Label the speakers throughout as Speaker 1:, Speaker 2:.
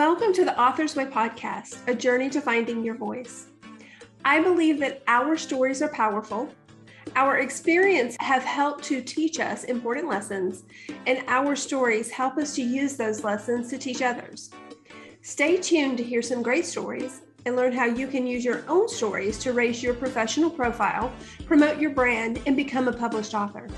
Speaker 1: Welcome to the Author's Way podcast, a journey to finding your voice. I believe that our stories are powerful. Our experience have helped to teach us important lessons, and our stories help us to use those lessons to teach others. Stay tuned to hear some great stories and learn how you can use your own stories to raise your professional profile, promote your brand, and become a published author.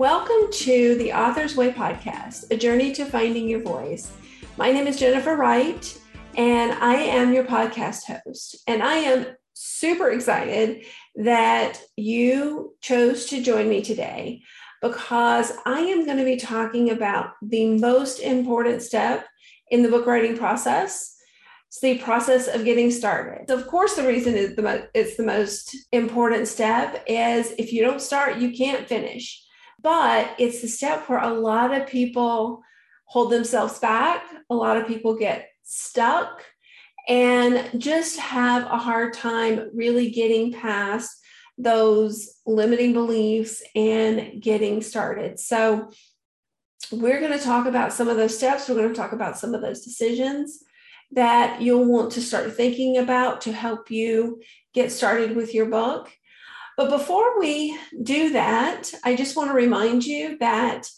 Speaker 1: Welcome to the Author's Way podcast, a journey to finding your voice. My name is Jennifer Wright, and I am your podcast host. And I am super excited that you chose to join me today because I am going to be talking about the most important step in the book writing process. It's the process of getting started. Of course, the reason is the mo- it's the most important step is if you don't start, you can't finish. But it's the step where a lot of people hold themselves back, a lot of people get stuck and just have a hard time really getting past those limiting beliefs and getting started. So, we're going to talk about some of those steps. We're going to talk about some of those decisions that you'll want to start thinking about to help you get started with your book. But before we do that, I just want to remind you that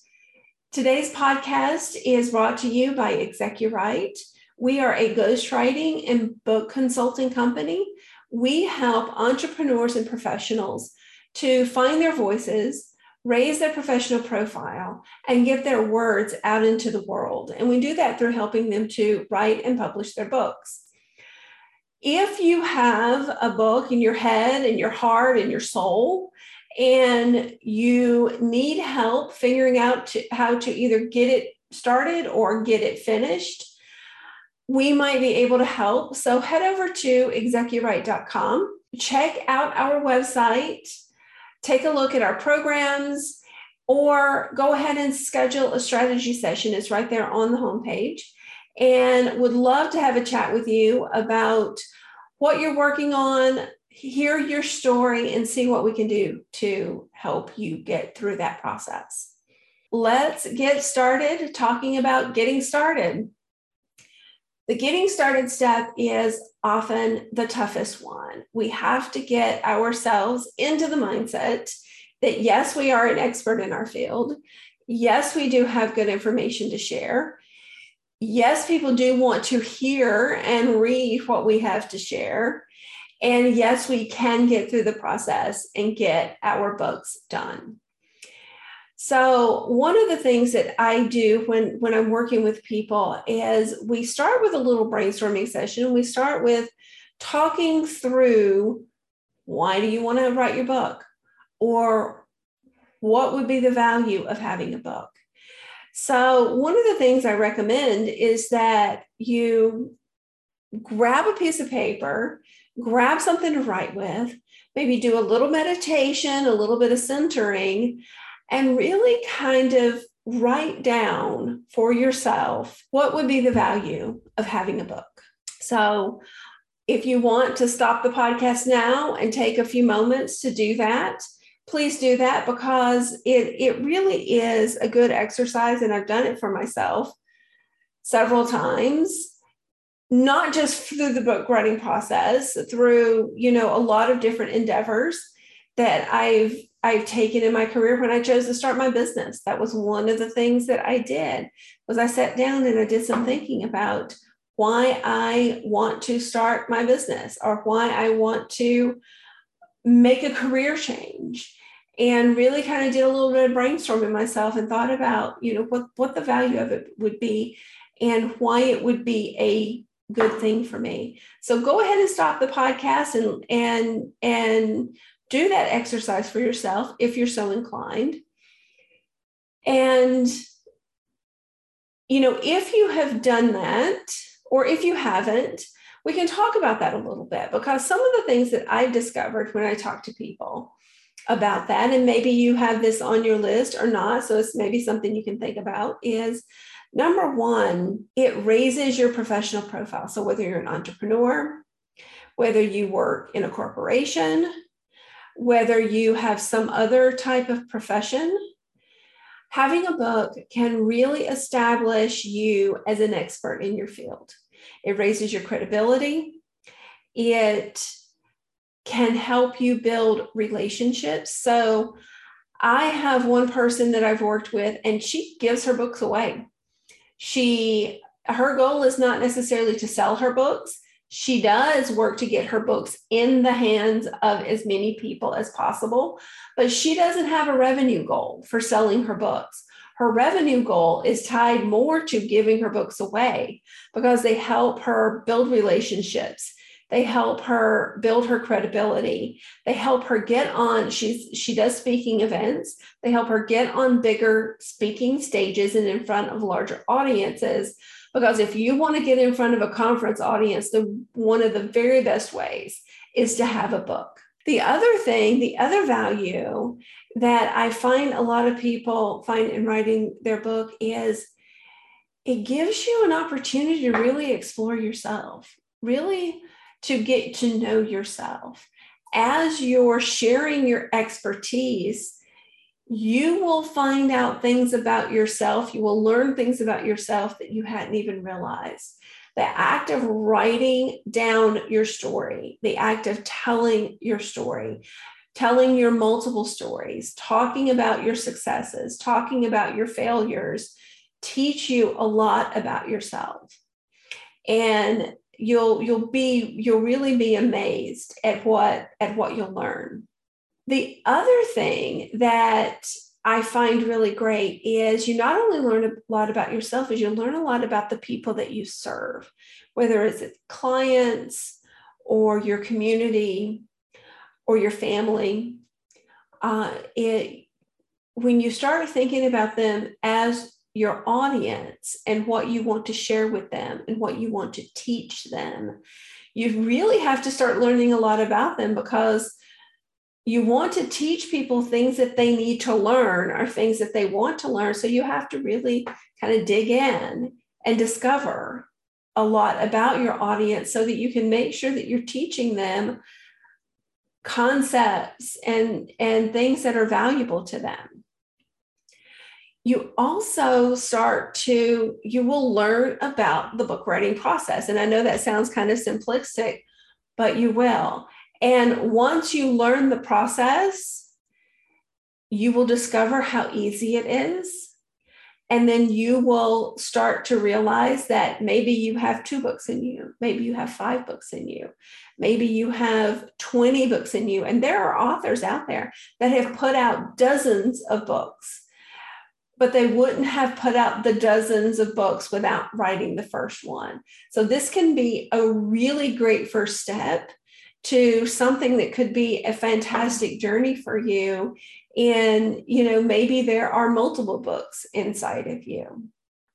Speaker 1: today's podcast is brought to you by ExecuWright. We are a ghostwriting and book consulting company. We help entrepreneurs and professionals to find their voices, raise their professional profile, and get their words out into the world. And we do that through helping them to write and publish their books if you have a book in your head and your heart and your soul, and you need help figuring out to, how to either get it started or get it finished, we might be able to help. So head over to execuwright.com, check out our website, take a look at our programs, or go ahead and schedule a strategy session. It's right there on the homepage and would love to have a chat with you about what you're working on, hear your story, and see what we can do to help you get through that process. Let's get started talking about getting started. The getting started step is often the toughest one. We have to get ourselves into the mindset that yes, we are an expert in our field. Yes, we do have good information to share yes, people do want to hear and read what we have to share. And yes, we can get through the process and get our books done. So, one of the things that I do when, when I'm working with people is we start with a little brainstorming session. We start with talking through why do you want to write your book? Or what would be the value of having a book? So, one of the things I recommend is that you grab a piece of paper, grab something to write with, maybe do a little meditation, a little bit of centering, and really kind of write down for yourself what would be the value of having a book. So, if you want to stop the podcast now and take a few moments to do that, please do that because it, it really is a good exercise. And I've done it for myself several times not just through the book writing process through you know a lot of different endeavors that i've i've taken in my career when i chose to start my business that was one of the things that i did was i sat down and i did some thinking about why i want to start my business or why i want to make a career change and really kind of did a little bit of brainstorming myself and thought about you know what what the value of it would be and why it would be a good thing for me. So go ahead and stop the podcast and and and do that exercise for yourself if you're so inclined. And you know if you have done that or if you haven't we can talk about that a little bit because some of the things that I've discovered when I talk to people about that, and maybe you have this on your list or not, so it's maybe something you can think about, is number one, it raises your professional profile. So whether you're an entrepreneur, whether you work in a corporation, whether you have some other type of profession, having a book can really establish you as an expert in your field. It raises your credibility. It can help you build relationships. So, I have one person that I've worked with, and she gives her books away. She, her goal is not necessarily to sell her books. She does work to get her books in the hands of as many people as possible, but she doesn't have a revenue goal for selling her books. Her revenue goal is tied more to giving her books away because they help her build relationships they help her build her credibility. They help her get on she's she does speaking events. They help her get on bigger speaking stages and in front of larger audiences. Because if you want to get in front of a conference audience the one of the very best ways is to have a book. The other thing the other value that i find a lot of people find in writing their book is it gives you an opportunity to really explore yourself. Really to get to know yourself. As you're sharing your expertise, you will find out things about yourself. You will learn things about yourself that you hadn't even realized. The act of writing down your story, the act of telling your story, telling your multiple stories, talking about your successes, talking about your failures, teach you a lot about yourself. And you'll you'll be you'll really be amazed at what at what you'll learn. The other thing that i find really great is you not only learn a lot about yourself is you learn a lot about the people that you serve whether it's clients or your community or your family. Uh, it when you start thinking about them as your audience and what you want to share with them and what you want to teach them. You really have to start learning a lot about them because you want to teach people things that they need to learn or things that they want to learn. So you have to really kind of dig in and discover a lot about your audience so that you can make sure that you're teaching them concepts and and things that are valuable to them you also start to you will learn about the book writing process. And i know that sounds kind of simplistic but you will. And once you learn the process you will discover how easy it is. And then you will start to realize that maybe you have two books in you maybe you have five books in you maybe you have 20 books in you. And there are authors out there that have put out dozens of books but they wouldn't have put out the dozens of books without writing the first one. So this can be a really great first step to something that could be a fantastic journey for you. And, you know, maybe there are multiple books inside of you.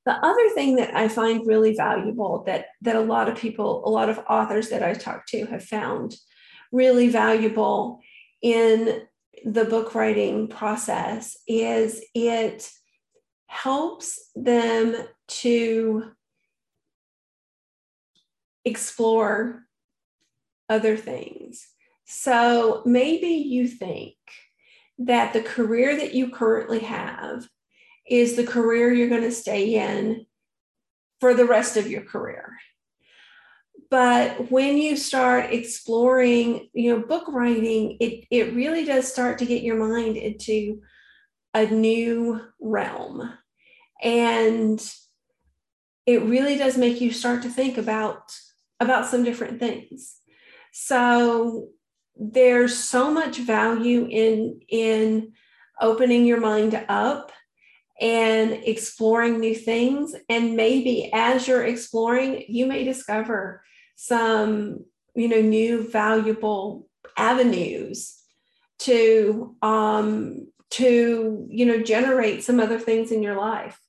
Speaker 1: The other thing that I find really valuable that that a lot of people, a lot of authors that I talk to have found really valuable in the book writing process is it helps them to explore other things. So maybe you think that the career that you currently have is the career you're going to stay in for the rest of your career. But when you start exploring, you know, book writing, it, it really does start to get your mind into a new realm. And it really does make you start to think about about some different things. So there's so much value in in opening your mind up and exploring new things and maybe as you're exploring you may discover some you know new valuable avenues to um, to you know generate some other things in your life.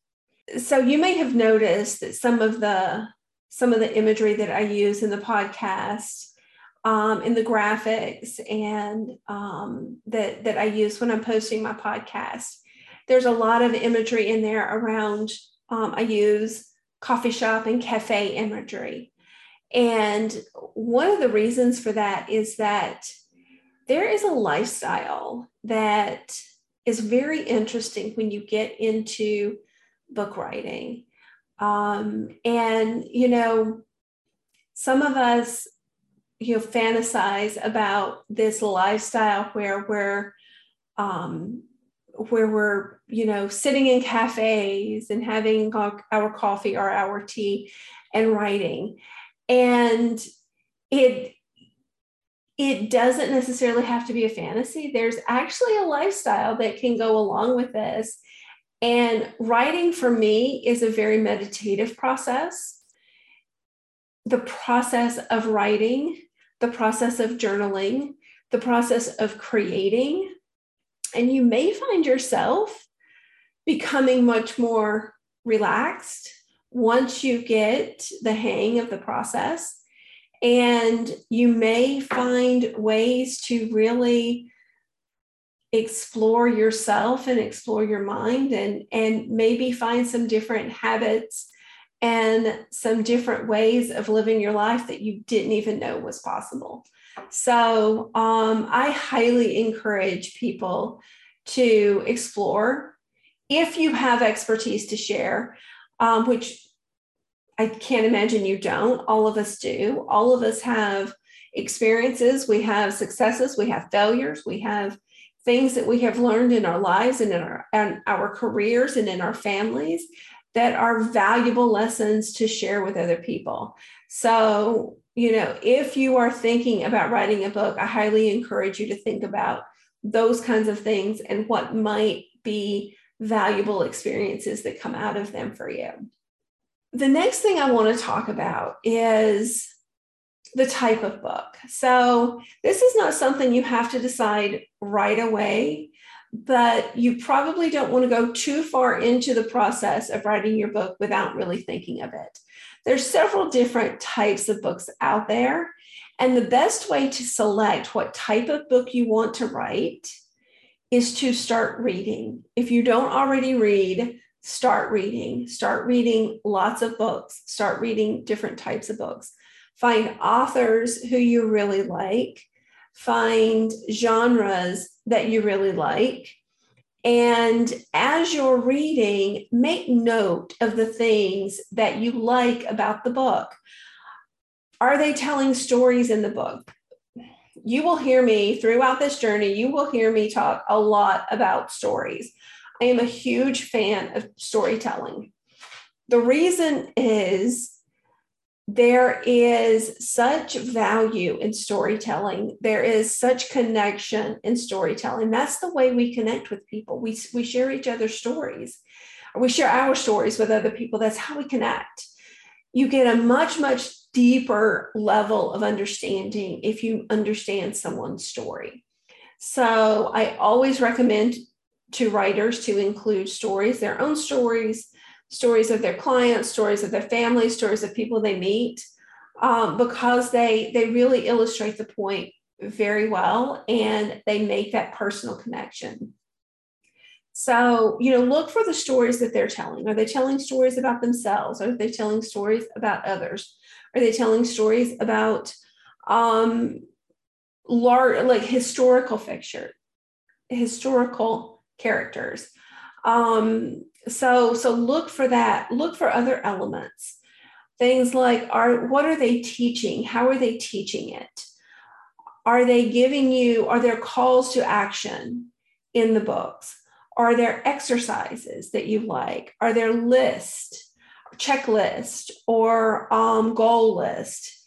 Speaker 1: So you may have noticed that some of the some of the imagery that i use in the podcast um, in the graphics and um, that that i use when i'm posting my podcast there's a lot of imagery in there around um, i use coffee shop and cafe imagery. And one of the reasons for that is that there is a lifestyle that is very interesting when you get into book writing. Um, and, you know, some of us, you know, fantasize about this lifestyle where we're, um, where we're, you know, sitting in cafes and having our coffee or our tea and writing. And it it doesn't necessarily have to be a fantasy. There's actually a lifestyle that can go along with this. And writing for me is a very meditative process. The process of writing, the process of journaling, the process of creating. And you may find yourself becoming much more relaxed once you get the hang of the process and you may find ways to really explore yourself and explore your mind and, and maybe find some different habits and some different ways of living your life that you didn't even know was possible. So um, I highly encourage people to explore if you have expertise to share, um, which I can't imagine you don't. All of us do. All of us have experiences. We have successes. We have failures. We have things that we have learned in our lives and in our, and our careers and in our families that are valuable lessons to share with other people. So, you know, if you are thinking about writing a book, I highly encourage you to think about those kinds of things and what might be valuable experiences that come out of them for you the next thing I want to talk about is the type of book. So, this is not something you have to decide right away, but you probably don't want to go too far into the process of writing your book without really thinking of it. There's several different types of books out there, and the best way to select what type of book you want to write is to start reading. If you don't already read, start reading, start reading lots of books, start reading different types of books. Find authors who you really like, find genres that you really like. And as you're reading, make note of the things that you like about the book. Are they telling stories in the book? You will hear me throughout this journey, you will hear me talk a lot about stories. I am a huge fan of storytelling. The reason is there is such value in storytelling. There is such connection in storytelling. That's the way we connect with people. We, we share each other's stories, or we share our stories with other people. That's how we connect. You get a much, much deeper level of understanding if you understand someone's story. So I always recommend to writers to include stories, their own stories, stories of their clients, stories of their family, stories of people they meet, um, because they they really illustrate the point very well and they make that personal connection. So, you know, look for the stories that they're telling. Are they telling stories about themselves? Are they telling stories about others? Are they telling stories about um, large, like historical fiction, historical characters. Um, so so look for that. Look for other elements. Things like are what are they teaching? How are they teaching it? Are they giving you? Are there calls to action in the books? Are there exercises that you like? Are there list, checklist, or um, goal list?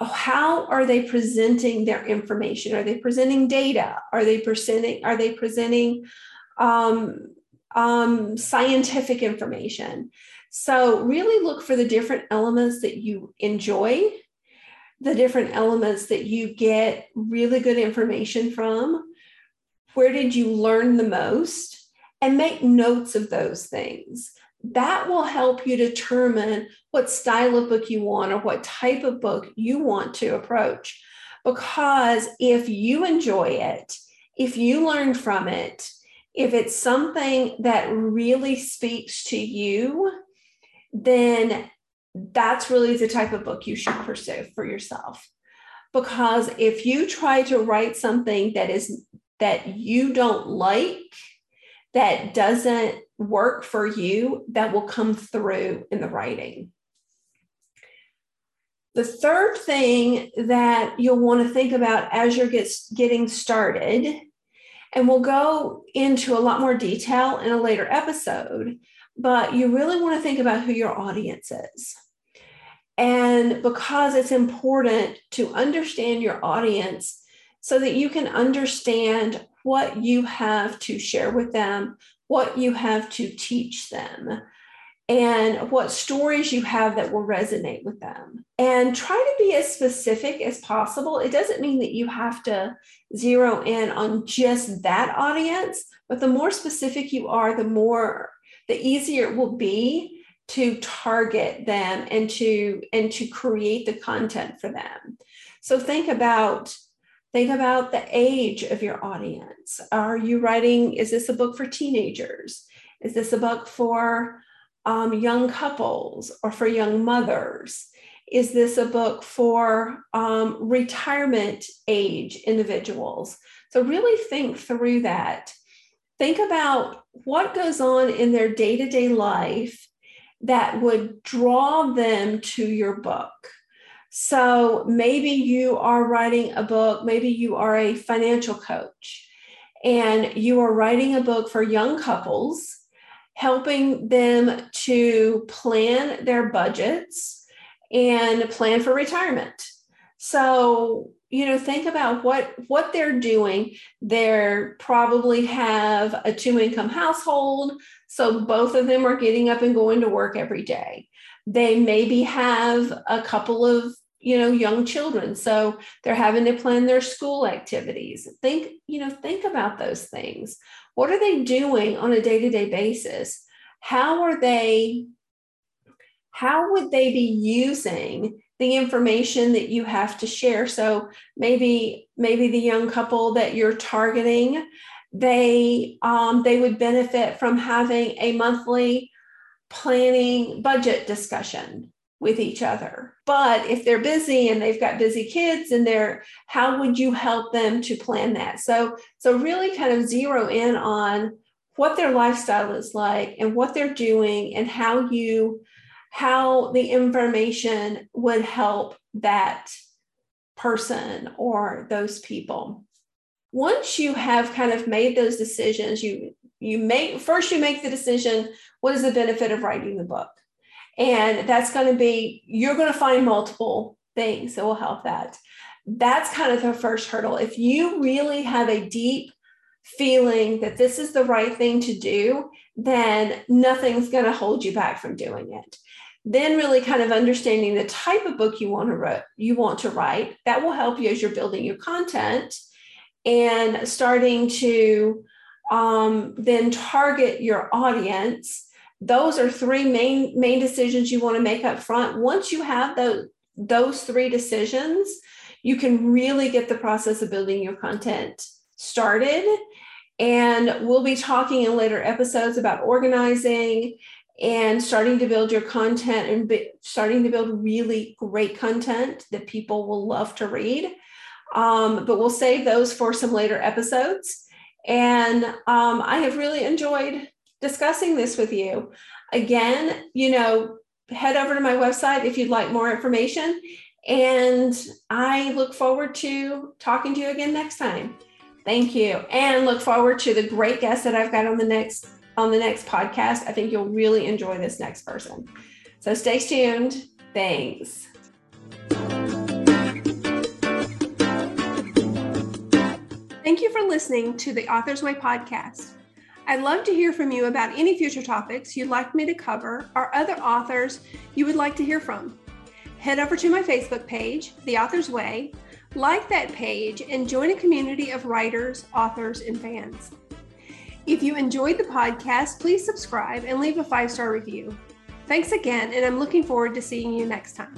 Speaker 1: How are they presenting their information? Are they presenting data? Are they presenting? Are they presenting um, um, scientific information? So really look for the different elements that you enjoy, the different elements that you get really good information from. Where did you learn the most? And make notes of those things that will help you determine what style of book you want or what type of book you want to approach. Because if you enjoy it, if you learn from it, if it's something that really speaks to you, then that's really the type of book you should pursue for yourself. Because if you try to write something that is that you don't like, that doesn't work for you, that will come through in the writing. The third thing that you'll want to think about as you're get, getting started, and we'll go into a lot more detail in a later episode, but you really want to think about who your audience is. And because it's important to understand your audience so that you can understand what you have to share with them, what you have to teach them, and what stories you have that will resonate with them. And try to be as specific as possible. It doesn't mean that you have to zero in on just that audience, but the more specific you are, the more the easier it will be to target them and to and to create the content for them so think about think about the age of your audience. Are you writing is this a book for teenagers? Is this a book for um, young couples or for young mothers? Is this a book for um, retirement age individuals? So really think through that. Think about what goes on in their day-to-day life that would draw them to your book. So maybe you are writing a book, maybe you are a financial coach, and you are writing a book for young couples, helping them to plan their budgets and plan for retirement. So, you know, think about what what they're doing. They're probably have a two income household. So both of them are getting up and going to work every day. They maybe have a couple of you know young children. So they're having to plan their school activities. Think you know think about those things. What are they doing on a day-to-day basis? How are they how would they be using the information that you have to share? So maybe maybe the young couple that you're targeting they um, they would benefit from having a monthly planning budget discussion with each other. But if they're busy and they've got busy kids and they're how would you help them to plan that? So so really kind of zero in on what their lifestyle is like and what they're doing and how you how the information would help that person or those people. Once you have kind of made those decisions you you make first you make the decision what is the benefit of writing the book and that's going to be you're going to find multiple things that will help that. That's kind of the first hurdle. If you really have a deep feeling that this is the right thing to do then nothing's going to hold you back from doing it. Then really kind of understanding the type of book you want to write you want to write that will help you as you're building your content and starting to um, then target your audience those are three main main decisions you want to make up front. Once you have those those three decisions you can really get the process of building your content started. And we'll be talking in later episodes about organizing and starting to build your content and be, starting to build really great content that people will love to read. Um, but we'll save those for some later episodes. And um, I have really enjoyed discussing this with you. Again, you know, head over to my website if you'd like more information. And I look forward to talking to you again next time. Thank you. And look forward to the great guests that I've got on the next on the next podcast. I think you'll really enjoy this next person. So stay tuned. Thanks. Thank you for listening to the Author's Way podcast. I'd love to hear from you about any future topics you'd like me to cover or other authors you would like to hear from. Head over to my Facebook page, The Author's Way, like that page, and join a community of writers, authors, and fans. If you enjoyed the podcast, please subscribe and leave a five star review. Thanks again, and I'm looking forward to seeing you next time.